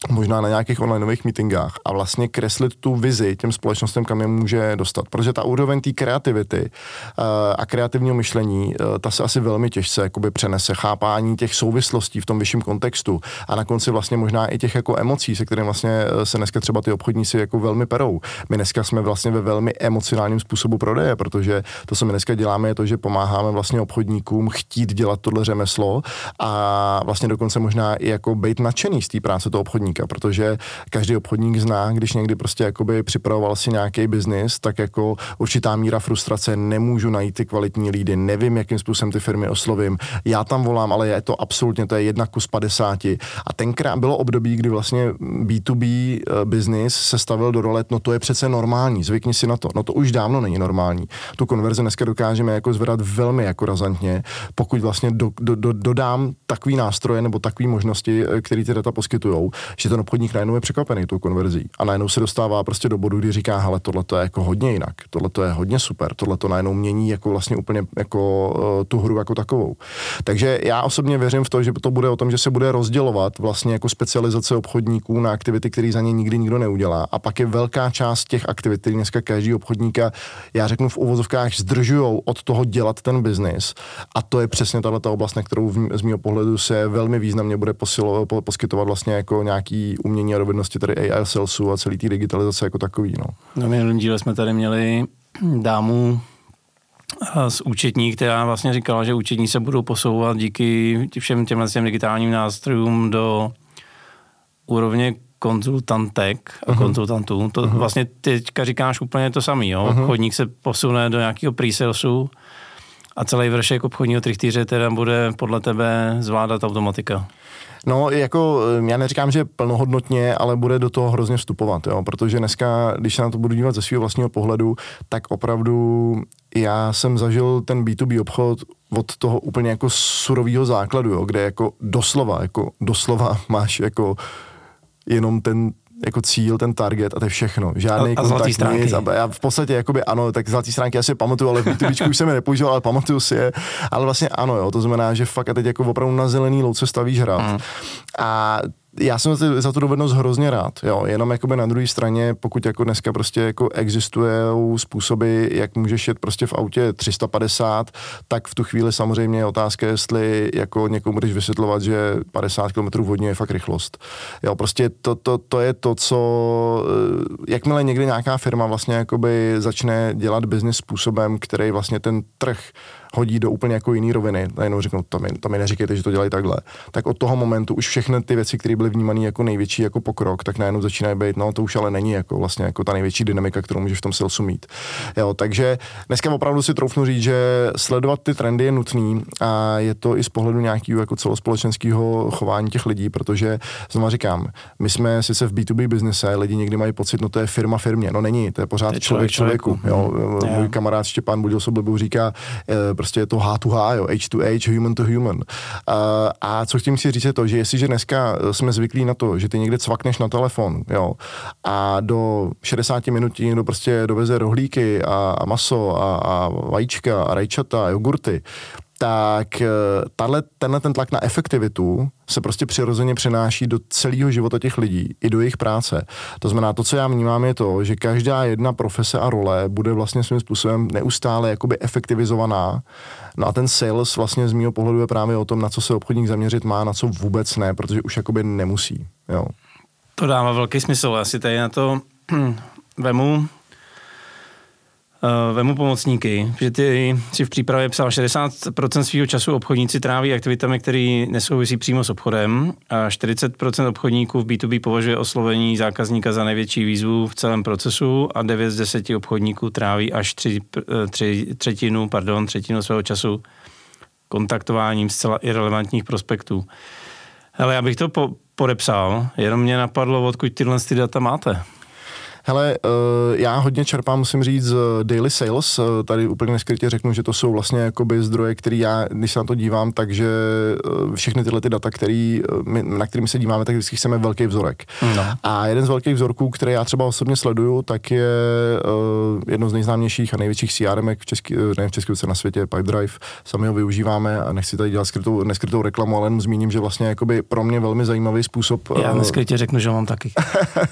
možná na nějakých onlineových meetingách a vlastně kreslit tu vizi těm společnostem, kam je může dostat. Protože ta úroveň té kreativity uh, a kreativního myšlení, uh, ta se asi velmi těžce jakoby přenese. Chápání těch souvislostí v tom vyšším kontextu a na konci vlastně možná i těch jako emocí, se kterými vlastně uh, se dneska třeba ty obchodníci jako velmi perou. My dneska jsme vlastně ve velmi emocionálním způsobu prodeje, protože to, co my dneska děláme, je to, že pomáháme vlastně obchodníkům chtít dělat tohle řemeslo a vlastně dokonce možná i jako být nadšený z té práce toho obchodníka obchodníka, protože každý obchodník zná, když někdy prostě jakoby připravoval si nějaký biznis, tak jako určitá míra frustrace, nemůžu najít ty kvalitní lídy, nevím, jakým způsobem ty firmy oslovím, já tam volám, ale je to absolutně, to je jedna kus 50. A tenkrát bylo období, kdy vlastně B2B eh, business se stavil do role, no to je přece normální, zvykni si na to. No to už dávno není normální. Tu konverzi dneska dokážeme jako zvedat velmi jako razantně, pokud vlastně do, do, do, dodám takový nástroje nebo takové možnosti, eh, které ty data poskytují, že ten obchodník najednou je překvapený tou konverzí a najednou se dostává prostě do bodu, kdy říká, hele, tohle to je jako hodně jinak, tohle to je hodně super, tohle to najednou mění jako vlastně úplně jako uh, tu hru jako takovou. Takže já osobně věřím v to, že to bude o tom, že se bude rozdělovat vlastně jako specializace obchodníků na aktivity, které za ně nikdy nikdo neudělá. A pak je velká část těch aktivit, které dneska každý obchodníka, já řeknu v uvozovkách, zdržují od toho dělat ten biznis. A to je přesně tato oblast, na kterou v, z mého pohledu se velmi významně bude posilo, po, poskytovat vlastně jako nějaký umění a dovednosti tady AI salesu a celý té digitalizace jako takový. No. no minulém díle jsme tady měli dámu z účetní, která vlastně říkala, že účetní se budou posouvat díky všem těmhle těm digitálním nástrojům do úrovně konzultantek a uh-huh. konzultantů. To uh-huh. vlastně teďka říkáš úplně to samý. Jo? Uh-huh. Chodník se posune do nějakého presalesu a celý vršek obchodního trichtýře teda bude podle tebe zvládat automatika. No, jako eh, já neříkám, že plnohodnotně, ale bude do toho hrozně vstupovat, jo, protože dneska, když se na to budu dívat ze svého vlastního pohledu, tak opravdu já jsem zažil ten B2B obchod od toho úplně jako surového základu, jo, kde jako doslova, jako doslova máš jako jenom ten jako cíl, ten target a to je všechno. Žádný a, a kontakt, stránky. nic. A já v podstatě, jakoby, ano, tak zlatý stránky asi pamatuju, ale v B2B už jsem je nepoužíval, ale pamatuju si je. Ale vlastně ano, jo, to znamená, že fakt a teď jako opravdu na zelený louce stavíš hrad. Mm. A já jsem za tu dovednost hrozně rád, jo, jenom jakoby na druhé straně, pokud jako dneska prostě jako existují způsoby, jak můžeš jet prostě v autě 350, tak v tu chvíli samozřejmě je otázka, jestli jako někomu budeš vysvětlovat, že 50 km hodně je fakt rychlost. Jo, prostě to, to, to je to, co, eh, jakmile někdy nějaká firma vlastně jakoby začne dělat biznis způsobem, který vlastně ten trh hodí do úplně jako jiný roviny, najednou řeknou, to mi, to mi neříkejte, že to dělají takhle, tak od toho momentu už všechny ty věci, které byly vnímaný jako největší jako pokrok, tak najednou začínají být, no to už ale není jako vlastně jako ta největší dynamika, kterou můžeš v tom salesu mít. Jo, takže dneska opravdu si troufnu říct, že sledovat ty trendy je nutný a je to i z pohledu nějakého jako celospolečenského chování těch lidí, protože znovu říkám, my jsme sice v B2B biznise, lidi někdy mají pocit, no to je firma firmě, no není, to je pořád to je člověk člověku. člověku. Jo, mm. Můj kamarád Štěpán Budil říká, eh, prostě je to H2H, jo, H to H, human to human. A, a co chci si říct je to, že jestliže dneska jsme zvyklí na to, že ty někde cvakneš na telefon, jo, a do 60 minut někdo prostě doveze rohlíky a, a maso a, a vajíčka a rajčata a jogurty, tak eh, tahle, tenhle ten tlak na efektivitu se prostě přirozeně přenáší do celého života těch lidí, i do jejich práce. To znamená, to, co já vnímám, je to, že každá jedna profese a role bude vlastně svým způsobem neustále jakoby efektivizovaná. No a ten sales vlastně z mého pohledu je právě o tom, na co se obchodník zaměřit má, na co vůbec ne, protože už jakoby nemusí. Jo. To dává velký smysl. Já si tady na to vemu vemu pomocníky, že ty si v přípravě psal 60% svého času obchodníci tráví aktivitami, které nesouvisí přímo s obchodem a 40% obchodníků v B2B považuje oslovení zákazníka za největší výzvu v celém procesu a 9 z 10 obchodníků tráví až tři, eh, tři, třetinu, pardon, třetinu svého času kontaktováním zcela irrelevantních prospektů. Ale já bych to po, podepsal, jenom mě napadlo, odkud tyhle ty data máte. Hele, uh, já hodně čerpám, musím říct, z daily sales. Uh, tady úplně neskrytě řeknu, že to jsou vlastně jakoby zdroje, které já, když se na to dívám, takže uh, všechny tyhle ty data, který, my, na kterými se díváme, tak vždycky chceme velký vzorek. No. A jeden z velkých vzorků, které já třeba osobně sleduju, tak je jedno z nejznámějších a největších CRM v České, ne v České na světě, Pipedrive. Sami ho využíváme a nechci tady dělat skrytou, neskrytou reklamu, ale jenom zmíním, že vlastně jakoby pro mě velmi zajímavý způsob. Já neskrytě řeknu, že mám taky.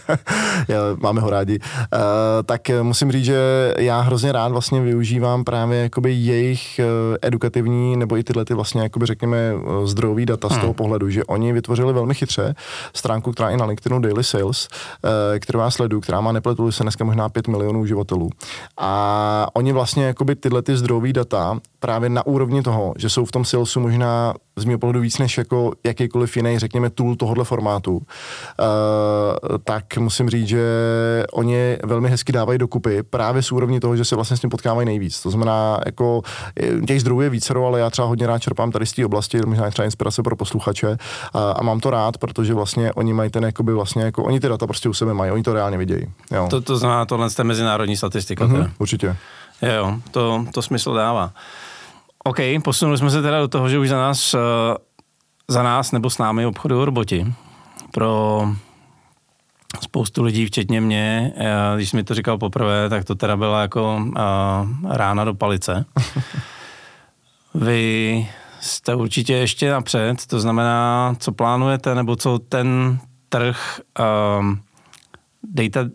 máme ho rádi, uh, tak musím říct, že já hrozně rád vlastně využívám právě jakoby jejich uh, edukativní nebo i tyhle ty vlastně jakoby řekněme uh, zdrojový data hmm. z toho pohledu, že oni vytvořili velmi chytře stránku, která je na LinkedInu Daily Sales, uh, kterou já sleduju, která má nepletu se dneska možná 5 milionů uživatelů. A oni vlastně jakoby tyhle ty zdrojové data právě na úrovni toho, že jsou v tom salesu možná z mého pohledu víc než jako jakýkoliv jiný, řekněme, tool tohohle formátu, uh, tak musím říct, že oni velmi hezky dávají dokupy právě z úrovni toho, že se vlastně s tím potkávají nejvíc. To znamená, jako těch zdrojů je více, ale já třeba hodně rád čerpám tady z té oblasti, možná třeba inspirace pro posluchače a, a, mám to rád, protože vlastně oni mají ten, jakoby vlastně, jako, oni ty data prostě u sebe mají, oni to reálně vidějí. Jo. To, to znamená, tohle je mezinárodní statistika. Uh-huh, určitě. Jo, to, to smysl dává. OK, posunuli jsme se teda do toho, že už za nás, uh, za nás nebo s námi obchodují roboti. Pro spoustu lidí, včetně mě, uh, když jsi mi to říkal poprvé, tak to teda byla jako uh, rána do palice. Vy jste určitě ještě napřed, to znamená, co plánujete, nebo co ten trh data, uh,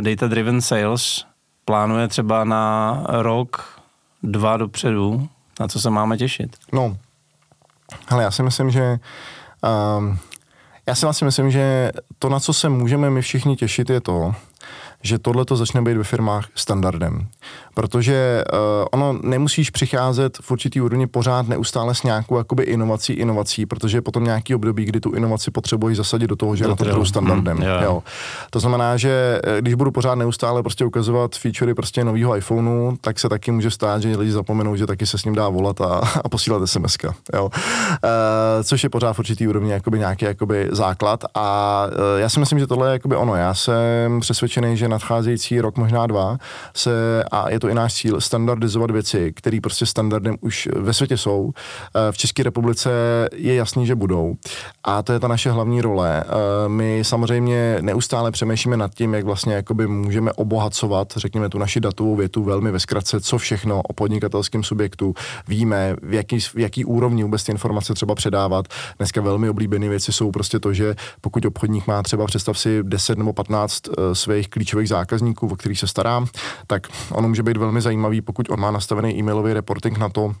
data driven sales plánuje třeba na rok, dva dopředu, na co se máme těšit? No, ale já si myslím, že um, já si vlastně myslím, že to, na co se můžeme my všichni těšit, je to, že tohle to začne být ve firmách standardem protože uh, ono nemusíš přicházet v určitý úrovni pořád neustále s nějakou jakoby inovací, inovací, protože je potom nějaký období, kdy tu inovaci potřebuješ zasadit do toho, že to na to trhu standardem. Mm, yeah. jo. To znamená, že eh, když budu pořád neustále prostě ukazovat featurey prostě nového iPhoneu, tak se taky může stát, že lidi zapomenou, že taky se s ním dá volat a, a posílat SMS. Jo. Uh, což je pořád v určitý úrovni jakoby nějaký jakoby základ a uh, já si myslím, že tohle je jakoby ono. Já jsem přesvědčený, že nadcházející rok, možná dva, se, a je to i náš cíl, standardizovat věci, které prostě standardem už ve světě jsou. Eh, v České republice je jasný, že budou. A to je ta naše hlavní role. Eh, my samozřejmě neustále přemýšlíme nad tím, jak vlastně jakoby můžeme obohacovat, řekněme, tu naši datovou větu velmi ve zkratce, co všechno o podnikatelském subjektu víme, v jaký, v jaký úrovni vůbec ty informace třeba předávat. Dneska velmi oblíbené věci jsou prostě to, že pokud obchodník má třeba představ si 10 nebo 15 eh, svých klíčových zákazníků, o kterých se stará, tak ono může být velmi zajímavý, pokud on má nastavený e-mailový reporting na to,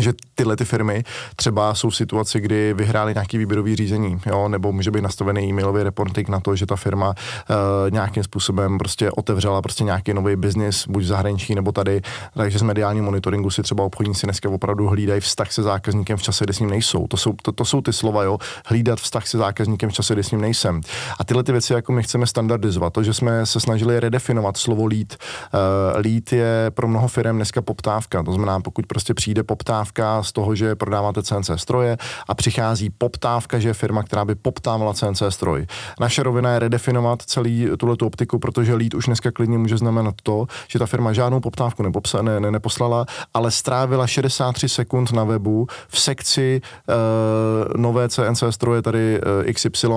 že tyhle ty firmy třeba jsou v situaci, kdy vyhráli nějaký výběrový řízení, jo, nebo může být nastavený e-mailový reporting na to, že ta firma uh, nějakým způsobem prostě otevřela prostě nějaký nový biznis, buď v zahraničí nebo tady, takže z mediální monitoringu si třeba obchodníci dneska opravdu hlídají vztah se zákazníkem v čase, kdy s ním nejsou. To jsou, to, to jsou ty slova, jo, hlídat vztah se zákazníkem v čase, kdy s ním nejsem. A tyhle ty věci jako my chceme standardizovat. To, že jsme se snažili redefinovat slovo lead. Uh, lead je pro mnoho firm dneska poptávka. To znamená, pokud prostě přijde poptávka, poptávka z toho, že prodáváte CNC stroje a přichází poptávka, že je firma, která by poptávala CNC stroj. Naše rovina je redefinovat celý tuhle optiku, protože lead už dneska klidně může znamenat to, že ta firma žádnou poptávku nepopsa, ne, ne, neposlala, ale strávila 63 sekund na webu v sekci uh, nové CNC stroje tady uh, eh, XY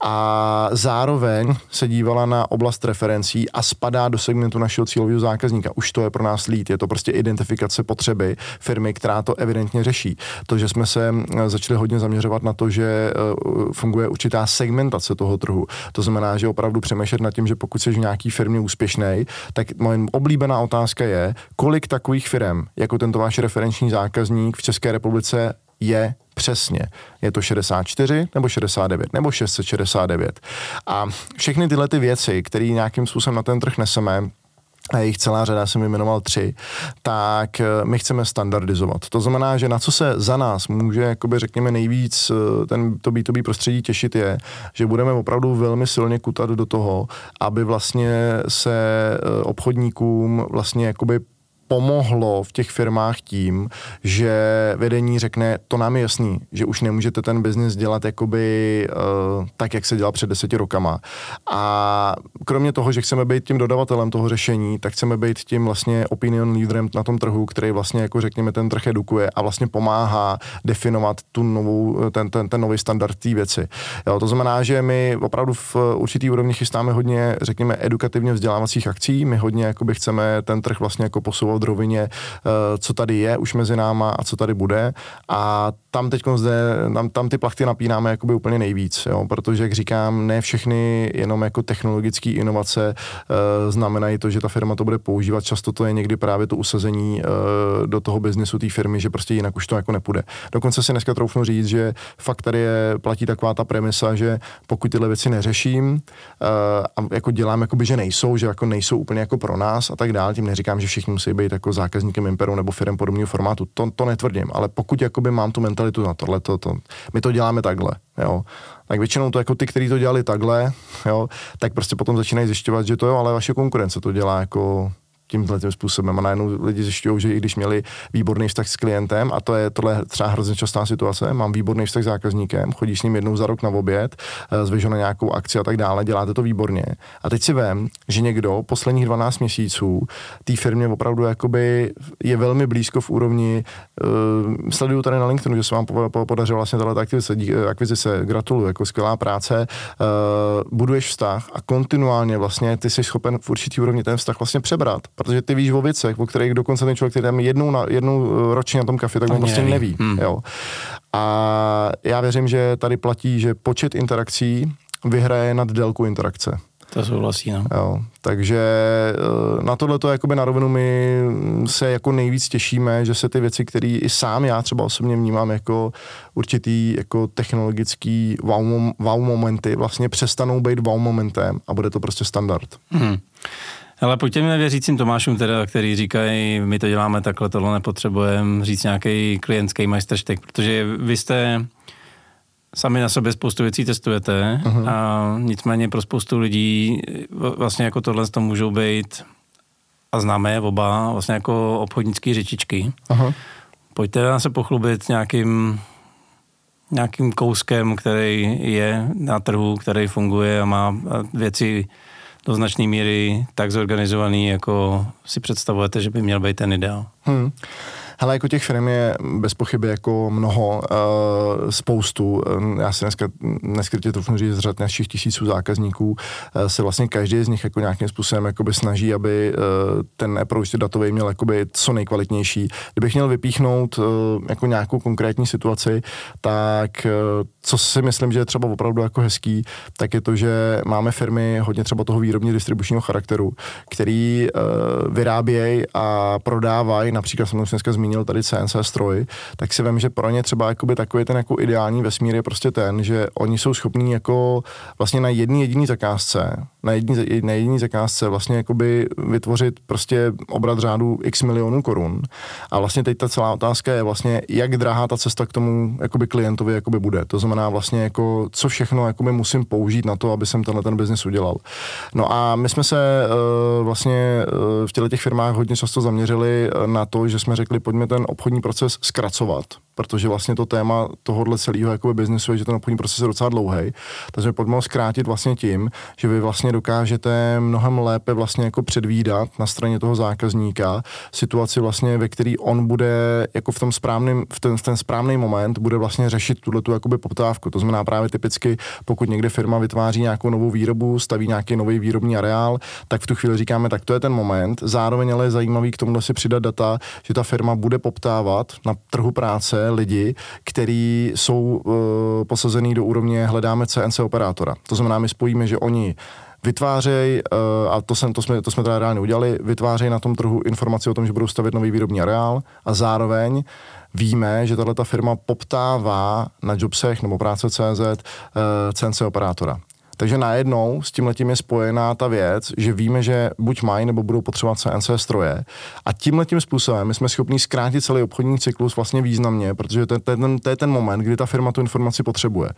a zároveň se dívala na oblast referencí a spadá do segmentu našeho cílového zákazníka. Už to je pro nás lead, je to prostě identifikace potřeby firmy, která to evidentně řeší. To, že jsme se eh, začali hodně zaměřovat na to, že eh, funguje určitá segmentace toho trhu. To znamená, že opravdu přemýšlet nad tím, že pokud jsi v nějaký firmě úspěšný, tak moje oblíbená otázka je, kolik takových firm, jako tento váš referenční zákazník v České republice je přesně. Je to 64 nebo 69 nebo 669. A všechny tyhle ty věci, které nějakým způsobem na ten trh neseme, a jich celá řada, jsem vyjmenoval tři, tak eh, my chceme standardizovat. To znamená, že na co se za nás může, jakoby řekněme, nejvíc eh, ten, to B2B prostředí těšit je, že budeme opravdu velmi silně kutat do toho, aby vlastně se eh, obchodníkům vlastně jakoby pomohlo v těch firmách tím, že vedení řekne, to nám je jasný, že už nemůžete ten biznis dělat jakoby uh, tak, jak se dělal před deseti rokama. A kromě toho, že chceme být tím dodavatelem toho řešení, tak chceme být tím vlastně opinion leaderem na tom trhu, který vlastně jako řekněme ten trh edukuje a vlastně pomáhá definovat tu novou, ten, ten, ten nový standard té věci. Jo, to znamená, že my opravdu v určitý úrovni chystáme hodně, řekněme, edukativně vzdělávacích akcí, my hodně jakoby chceme ten trh vlastně jako posouvat v rovině, eh, co tady je už mezi náma a co tady bude. A tam teď zde, tam, tam ty plachty napínáme jakoby úplně nejvíc, jo? protože, jak říkám, ne všechny jenom jako technologické inovace uh, znamenají to, že ta firma to bude používat. Často to je někdy právě to usazení uh, do toho biznesu té firmy, že prostě jinak už to jako nepůjde. Dokonce si dneska troufnu říct, že fakt tady je, platí taková ta premisa, že pokud tyhle věci neřeším uh, a jako dělám, jakoby, že nejsou, že jako nejsou úplně jako pro nás a tak dále, tím neříkám, že všichni musí být jako zákazníkem Imperu nebo firm podobného formátu. To, to netvrdím, ale pokud jakoby mám tu mentalitu na tohle, to, to, my to děláme takhle, jo. Tak většinou to jako ty, kteří to dělali takhle, jo, tak prostě potom začínají zjišťovat, že to jo, ale vaše konkurence to dělá jako tímhle tím způsobem. A najednou lidi zjišťují, že i když měli výborný vztah s klientem, a to je tohle třeba hrozně častá situace, mám výborný vztah s zákazníkem, chodíš s ním jednou za rok na oběd, eh, zvyšo na nějakou akci a tak dále, děláte to výborně. A teď si vím, že někdo posledních 12 měsíců té firmě opravdu jakoby je velmi blízko v úrovni, uh, sleduju tady na LinkedInu, že se vám podařilo vlastně tato akvizice, akvizice, gratuluju, jako skvělá práce, uh, buduješ vztah a kontinuálně vlastně ty jsi schopen v určitý úrovni ten vztah vlastně přebrat protože ty víš o věcech, o kterých dokonce ten člověk, který tam jednou, na, jednou eh, ročně na tom kafe, tak on prostě neví. neví hmm. jo. A já věřím, že tady platí, že počet interakcí vyhraje nad délku interakce. To souhlasí, no. Jo, takže eh, na tohle to jakoby na rovinu my se jako nejvíc těšíme, že se ty věci, které i sám já třeba osobně vnímám jako určitý jako technologický wow, wow momenty, vlastně přestanou být wow momentem a bude to prostě standard. Hmm. Ale pojďte mi věřícím Tomášům, teda, který říkají, my to děláme takhle, tohle nepotřebujeme, říct nějaký klientský majstrštek, protože vy jste sami na sobě spoustu věcí testujete uh-huh. a nicméně pro spoustu lidí vlastně jako tohle to můžou být a známe je oba vlastně jako obchodnické řečičky. Uh-huh. Pojďte nás se pochlubit nějakým nějakým kouskem, který je na trhu, který funguje a má věci do značné míry tak zorganizovaný, jako si představujete, že by měl být ten ideál. Hmm. Hele, jako těch firm je bez pochyby jako mnoho, uh, spoustu. Já si dneska neskrytě to říct, z řad našich tisíců zákazníků uh, se vlastně každý z nich jako nějakým způsobem jakoby snaží, aby uh, ten approach datový měl jakoby co nejkvalitnější. Kdybych měl vypíchnout uh, jako nějakou konkrétní situaci, tak uh, co si myslím, že je třeba opravdu jako hezký, tak je to, že máme firmy hodně třeba toho výrobně distribučního charakteru, který uh, vyrábějí a prodávají, například jsem dneska zmínil, zmínil tady CNC stroj, tak si vím, že pro ně třeba jakoby takový ten jako ideální vesmír je prostě ten, že oni jsou schopní jako vlastně na jedné jediné zakázce, na jedné na jediný zakázce vlastně jakoby vytvořit prostě obrat řádu x milionů korun. A vlastně teď ta celá otázka je vlastně, jak drahá ta cesta k tomu jakoby klientovi jakoby bude. To znamená vlastně jako, co všechno jakoby musím použít na to, aby jsem tenhle ten biznis udělal. No a my jsme se uh, vlastně uh, v těchto těch firmách hodně často zaměřili na to, že jsme řekli, pojďme ten obchodní proces zkracovat protože vlastně to téma tohohle celého jakoby biznesu je, že ten obchodní proces je docela dlouhý. Takže pojďme ho zkrátit vlastně tím, že vy vlastně dokážete mnohem lépe vlastně jako předvídat na straně toho zákazníka situaci vlastně, ve který on bude jako v tom správným, v ten, v ten správný moment bude vlastně řešit tuhle tu jakoby poptávku. To znamená právě typicky, pokud někde firma vytváří nějakou novou výrobu, staví nějaký nový výrobní areál, tak v tu chvíli říkáme, tak to je ten moment. Zároveň ale je zajímavý k tomu si přidat data, že ta firma bude poptávat na trhu práce lidi, kteří jsou uh, posazený do úrovně hledáme CNC operátora. To znamená, my spojíme, že oni vytvářejí, uh, a to, jsem, to, jsme, to jsme teda reálně udělali, vytvářejí na tom trhu informaci o tom, že budou stavět nový výrobní areál a zároveň víme, že tato firma poptává na jobsech nebo práce CZ uh, CNC operátora. Takže najednou s tím letím je spojená ta věc, že víme, že buď mají nebo budou potřebovat CNC stroje. A tím letím způsobem my jsme schopni zkrátit celý obchodní cyklus vlastně významně, protože to je, ten, to je ten moment, kdy ta firma tu informaci potřebuje.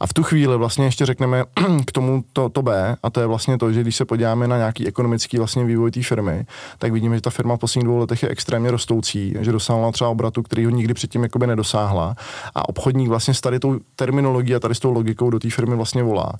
A v tu chvíli vlastně ještě řekneme k tomu to, to B, a to je vlastně to, že když se podíváme na nějaký ekonomický vlastně vývoj té firmy, tak vidíme, že ta firma v posledních dvou letech je extrémně rostoucí, že dosáhla třeba obratu, který ho nikdy předtím jakoby nedosáhla. A obchodník vlastně s tady tou terminologií a tady s tou logikou do té firmy vlastně volá.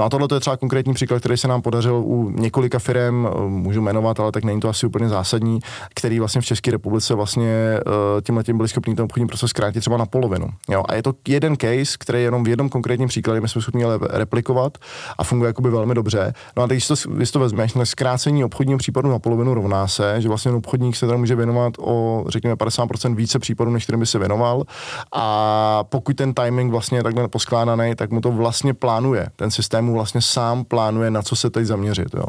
No a tohle to je třeba konkrétní příklad, který se nám podařil u několika firm, eh, můžu jmenovat, ale tak není to asi úplně zásadní, který vlastně v České republice vlastně eh, tímhle tím byli schopni ten obchodní proces zkrátit třeba na polovinu. Jo? A je to jeden case, který je jenom v jednom konkrétním příkladě, my jsme schopni replikovat a funguje jakoby velmi dobře. No a teď, když to, když to vezmeš, na zkrácení obchodního případu na polovinu rovná se, že vlastně obchodník se teda může věnovat o, řekněme, 50% více případů, než kterým by se věnoval. A pokud ten timing vlastně je takhle poskládaný, tak mu to vlastně plánuje. Ten systém mu vlastně sám plánuje, na co se teď zaměřit. Jo.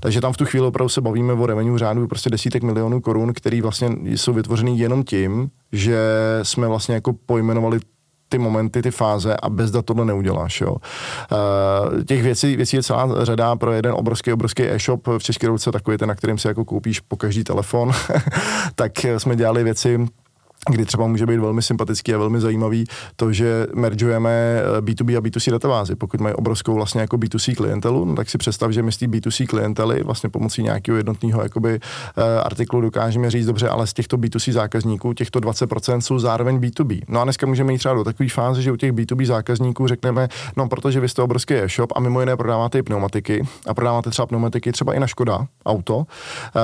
Takže tam v tu chvíli opravdu se bavíme o revenue řádu prostě desítek milionů korun, který vlastně jsou vytvořený jenom tím, že jsme vlastně jako pojmenovali ty momenty, ty fáze a bez dat tohle neuděláš. Jo. Uh, těch věcí, věcí je celá řada pro jeden obrovský, obrovský e-shop v České republice, takový ten, na kterým si jako koupíš po každý telefon, tak jsme dělali věci, kdy třeba může být velmi sympatický a velmi zajímavý to, že mergeujeme B2B eh, a B2C databázy. Pokud mají obrovskou vlastně jako B2C klientelu, no tak si představ, že my z té B2C klientely vlastně pomocí nějakého jednotného jakoby, uh, artiklu dokážeme říct dobře, ale z těchto B2C zákazníků těchto 20% jsou zároveň B2B. No a dneska můžeme jít třeba do takové fáze, že u těch B2B zákazníků řekneme, no protože vy jste obrovský e-shop a mimo jiné prodáváte i pneumatiky a prodáváte třeba pneumatiky třeba i na Škoda auto, uh,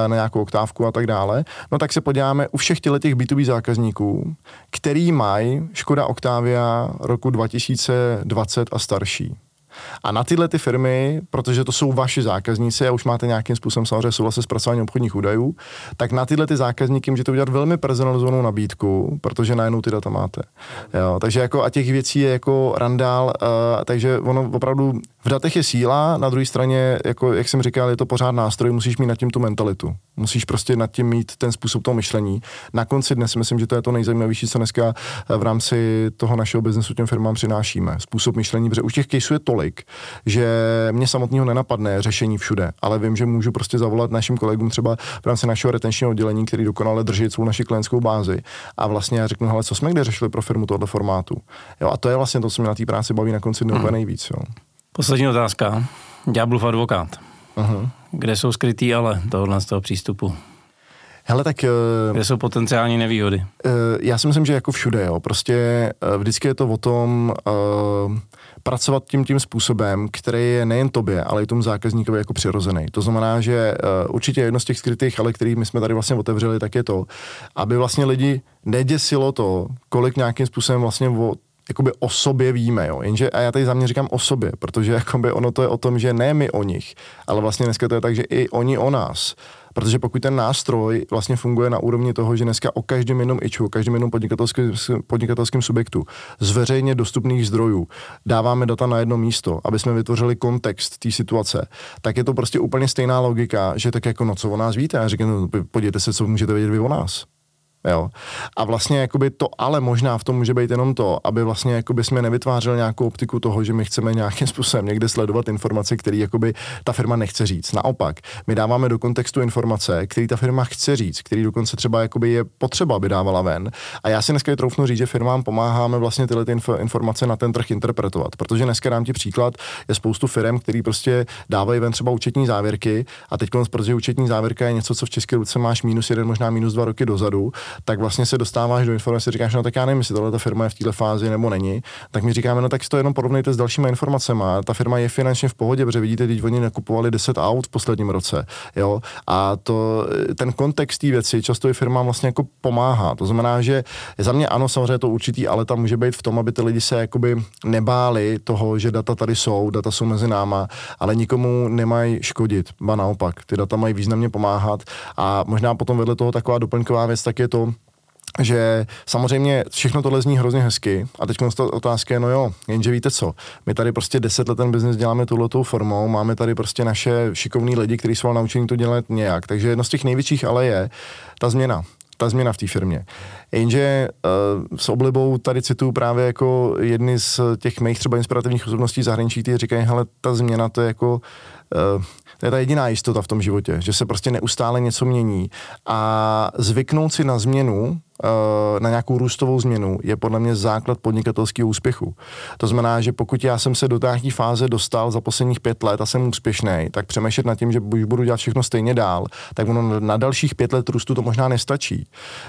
na nějakou oktávku a tak dále, no tak se podíváme u všech těch B2B zákazníků zákazníků, který mají Škoda Octavia roku 2020 a starší. A na tyhle ty firmy, protože to jsou vaši zákazníci a už máte nějakým způsobem samozřejmě souhlas se zpracováním obchodních údajů, tak na tyhle ty zákazníky můžete udělat velmi personalizovanou nabídku, protože najednou ty data máte. Jo, takže jako a těch věcí je jako randál, uh, takže ono opravdu v datech je síla, na druhé straně, jako jak jsem říkal, je to pořád nástroj, musíš mít nad tím tu mentalitu. Musíš prostě nad tím mít ten způsob toho myšlení. Na konci dnes myslím, že to je to nejzajímavější, co dneska eh, v rámci toho našeho biznesu těm firmám přinášíme. Způsob myšlení, protože už těch caseů je tolik, že mě samotného nenapadne řešení všude, ale vím, že můžu prostě zavolat našim kolegům třeba v rámci našeho retenčního oddělení, který dokonale drží svou naši klientskou bázi a vlastně já řeknu, hele, co jsme kde řešili pro firmu tohle formátu. Jo, a to je vlastně to, co mě na té práci baví na konci dne hmm. nejvíc. Jo. Poslední otázka. Ďáblův advokát. Uh-huh. Kde jsou skrytý ale tohohle z toho přístupu? Hele, tak... Uh, Kde jsou potenciální nevýhody? Uh, já si myslím, že jako všude, jo. Prostě uh, vždycky je to o tom uh, pracovat tím tím způsobem, který je nejen tobě, ale i tomu zákazníkovi jako přirozený. To znamená, že uh, určitě jedno z těch skrytých, ale který my jsme tady vlastně otevřeli, tak je to, aby vlastně lidi neděsilo to, kolik nějakým způsobem vlastně o jakoby o sobě víme, jo. Jenže, a já tady za mě říkám o sobě, protože jakoby ono to je o tom, že ne my o nich, ale vlastně dneska to je tak, že i oni o nás. Protože pokud ten nástroj vlastně funguje na úrovni toho, že dneska o každém jednom iču, o každém jednom podnikatelském, podnikatelském subjektu z veřejně dostupných zdrojů dáváme data na jedno místo, aby jsme vytvořili kontext té situace, tak je to prostě úplně stejná logika, že tak jako no co o nás víte, a říkám, no, podívejte se, co můžete vědět vy o nás. Jo. A vlastně jakoby to ale možná v tom může být jenom to, aby vlastně jakoby jsme nevytvářeli nějakou optiku toho, že my chceme nějakým způsobem někde sledovat informace, které jakoby ta firma nechce říct. Naopak, my dáváme do kontextu informace, které ta firma chce říct, který dokonce třeba jakoby je potřeba, aby dávala ven. A já si dneska troufnu říct, že firmám pomáháme vlastně tyhle ty informace na ten trh interpretovat, protože dneska dám ti příklad, je spoustu firm, který prostě dávají ven třeba účetní závěrky a teď, protože účetní závěrka je něco, co v České ruce máš minus jeden, možná minus dva roky dozadu, tak vlastně se dostáváš do informace, říkáš, no tak já nevím, jestli tohle ta firma je v této fázi nebo není, tak mi říkáme, no tak to jenom porovnejte s dalšími informacemi. Ta firma je finančně v pohodě, protože vidíte, teď oni nakupovali 10 aut v posledním roce. Jo? A to, ten kontext té věci často i firmám vlastně jako pomáhá. To znamená, že za mě ano, samozřejmě to určitý, ale tam může být v tom, aby ty lidi se jakoby nebáli toho, že data tady jsou, data jsou mezi náma, ale nikomu nemají škodit. Ba naopak, ty data mají významně pomáhat a možná potom vedle toho taková doplňková věc, tak je to, že samozřejmě všechno tohle zní hrozně hezky a teď otázka je, no jo, jenže víte co, my tady prostě deset let ten biznis děláme touhletou formou, máme tady prostě naše šikovní lidi, kteří jsou naučení to dělat nějak, takže jedno z těch největších ale je ta změna ta změna v té firmě. Jenže uh, s oblibou tady cituju právě jako jedny z těch mých třeba inspirativních osobností zahraničí, ty říkají, hele, ta změna to je jako uh, to je ta jediná jistota v tom životě, že se prostě neustále něco mění a zvyknout si na změnu na nějakou růstovou změnu je podle mě základ podnikatelského úspěchu. To znamená, že pokud já jsem se do té fáze dostal za posledních pět let a jsem úspěšný, tak přemýšlet nad tím, že už budu dělat všechno stejně dál, tak ono na dalších pět let růstu to možná nestačí.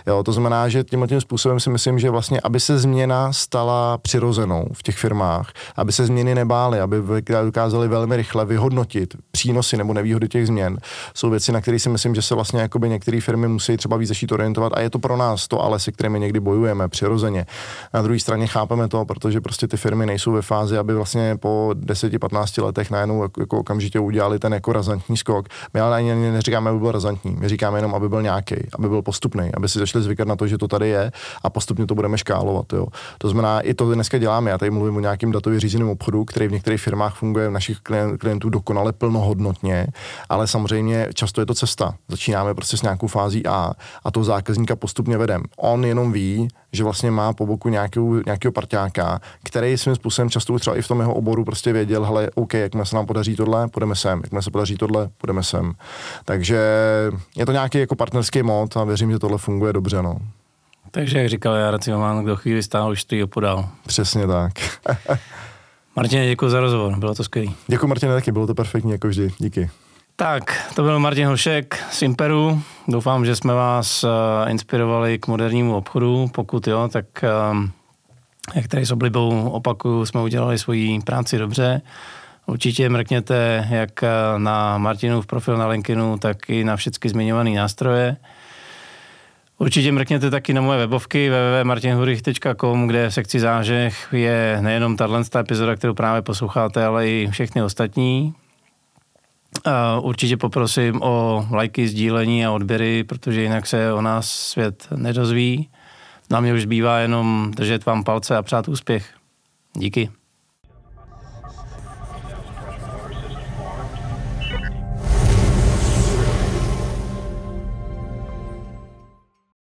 Jo, to znamená, že tímhle tím způsobem si myslím, že vlastně, aby se změna stala přirozenou v těch firmách, aby se změny nebály, aby dokázali velmi rychle vyhodnotit přínosy nebo nevýhody těch změn, jsou věci, na které si myslím, že se vlastně některé firmy musí třeba víc začít orientovat a je to pro nás to ale se kterými někdy bojujeme přirozeně. Na druhé straně chápeme to, protože prostě ty firmy nejsou ve fázi, aby vlastně po 10-15 letech najednou jako, jako okamžitě udělali ten jako razantní skok. My ale ani neříkáme, aby byl razantní, my říkáme jenom, aby byl nějaký, aby byl postupný, aby si začali zvykat na to, že to tady je a postupně to budeme škálovat. Jo. To znamená, i to dneska děláme. Já tady mluvím o nějakým datově řízeném obchodu, který v některých firmách funguje v našich klientů dokonale plnohodnotně, ale samozřejmě často je to cesta. Začínáme prostě s nějakou fází A a to zákazníka postupně vedem on jenom ví, že vlastně má po boku nějakou, nějakého parťáka, který svým způsobem často třeba i v tom jeho oboru prostě věděl, hele, OK, jak se nám podaří tohle, půjdeme sem, jak se podaří tohle, půjdeme sem. Takže je to nějaký jako partnerský mod a věřím, že tohle funguje dobře, no. Takže jak říkal Jarec Jovan, kdo chvíli stál, už to podal. Přesně tak. Martin, děkuji za rozhovor, bylo to skvělé. Děkuji Martine taky, bylo to perfektní jako vždy, díky. Tak, to byl Martin Hošek z Imperu. Doufám, že jsme vás uh, inspirovali k modernímu obchodu. Pokud jo, tak um, jak tady s oblibou opakuju, jsme udělali svoji práci dobře. Určitě mrkněte jak na Martinův profil na LinkedInu, tak i na všechny zmiňované nástroje. Určitě mrkněte taky na moje webovky www.martinhurich.com, kde v sekci zážeh je nejenom tato epizoda, kterou právě posloucháte, ale i všechny ostatní. Určitě poprosím o lajky, sdílení a odběry, protože jinak se o nás svět nedozví. Na mě už zbývá jenom držet vám palce a přát úspěch. Díky.